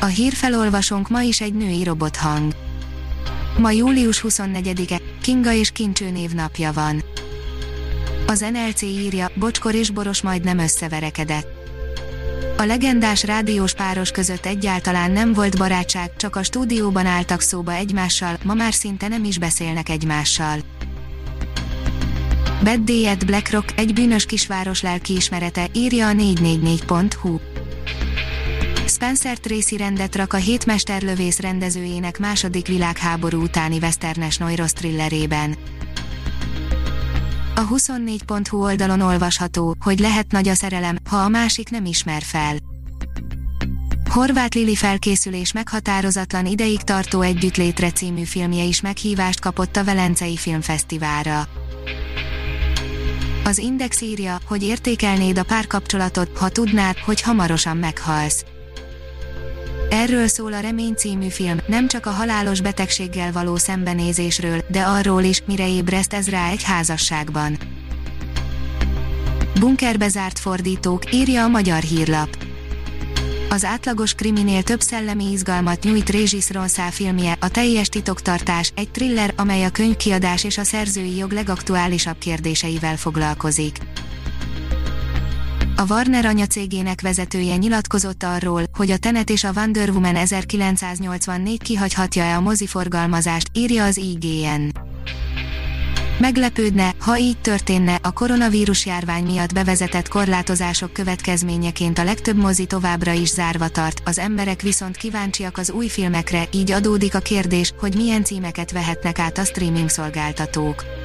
A hírfelolvasónk ma is egy női robothang. Ma július 24-e, Kinga és Kincső névnapja van. Az NLC írja, Bocskor és Boros majdnem összeverekedett. A legendás rádiós páros között egyáltalán nem volt barátság, csak a stúdióban álltak szóba egymással, ma már szinte nem is beszélnek egymással. At Blackrock, egy bűnös kisváros lelkiismerete, írja a 444.hu. Spencer Tracy rendet rak a hétmesterlövész rendezőjének második világháború utáni westernes Noiros thrillerében. A 24.hu oldalon olvasható, hogy lehet nagy a szerelem, ha a másik nem ismer fel. Horváth Lili felkészülés meghatározatlan ideig tartó együttlétre című filmje is meghívást kapott a Velencei Filmfesztiválra. Az Index írja, hogy értékelnéd a párkapcsolatot, ha tudnád, hogy hamarosan meghalsz. Erről szól a Remény című film, nem csak a halálos betegséggel való szembenézésről, de arról is, mire ébreszt ez rá egy házasságban. Bunkerbe zárt fordítók, írja a magyar hírlap. Az átlagos kriminél több szellemi izgalmat nyújt Régis Ronszá filmje, a teljes titoktartás, egy thriller, amely a könyvkiadás és a szerzői jog legaktuálisabb kérdéseivel foglalkozik. A Warner anyacégének vezetője nyilatkozott arról, hogy a Tenet és a Wonder Woman 1984 kihagyhatja-e a moziforgalmazást, írja az IGN. Meglepődne, ha így történne, a koronavírus járvány miatt bevezetett korlátozások következményeként a legtöbb mozi továbbra is zárva tart, az emberek viszont kíváncsiak az új filmekre, így adódik a kérdés, hogy milyen címeket vehetnek át a streaming szolgáltatók.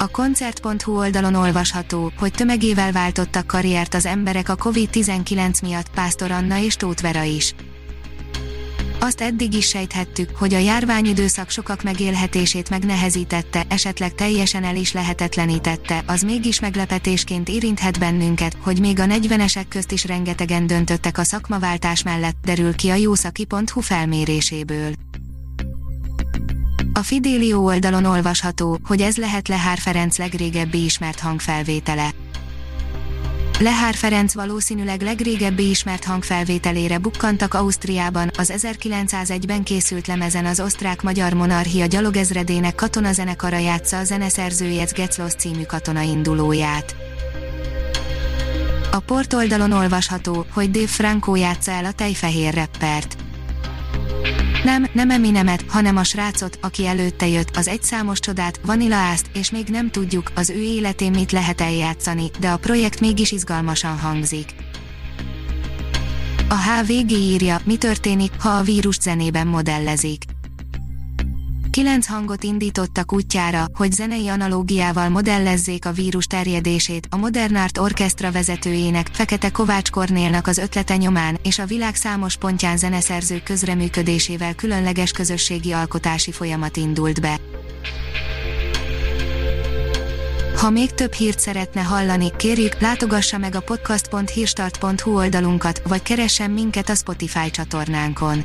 A koncert.hu oldalon olvasható, hogy tömegével váltottak karriert az emberek a Covid-19 miatt Pásztor Anna és Tóth Vera is. Azt eddig is sejthettük, hogy a járványidőszak sokak megélhetését megnehezítette, esetleg teljesen el is lehetetlenítette, az mégis meglepetésként érinthet bennünket, hogy még a 40-esek közt is rengetegen döntöttek a szakmaváltás mellett, derül ki a jószaki.hu felméréséből. A Fidélió oldalon olvasható, hogy ez lehet Lehár Ferenc legrégebbi ismert hangfelvétele. Lehár Ferenc valószínűleg legrégebbi ismert hangfelvételére bukkantak Ausztriában, az 1901-ben készült lemezen az osztrák-magyar monarchia gyalogezredének katonazenekara játsza a zeneszerzőjec Getzlos című katona indulóját. A portoldalon olvasható, hogy Dave Franco játsza el a tejfehér reppert. Nem, nem Eminemet, hanem a srácot, aki előtte jött, az egyszámos csodát, Vanilla Ice-t, és még nem tudjuk, az ő életén mit lehet eljátszani, de a projekt mégis izgalmasan hangzik. A HVG írja, mi történik, ha a vírus zenében modellezik. Kilenc hangot indítottak útjára, hogy zenei analógiával modellezzék a vírus terjedését, a Modern Art Orchestra vezetőjének, Fekete Kovács Kornélnak az ötlete nyomán, és a világ számos pontján zeneszerzők közreműködésével különleges közösségi alkotási folyamat indult be. Ha még több hírt szeretne hallani, kérjük, látogassa meg a podcast.hírstart.hu oldalunkat, vagy keressen minket a Spotify csatornánkon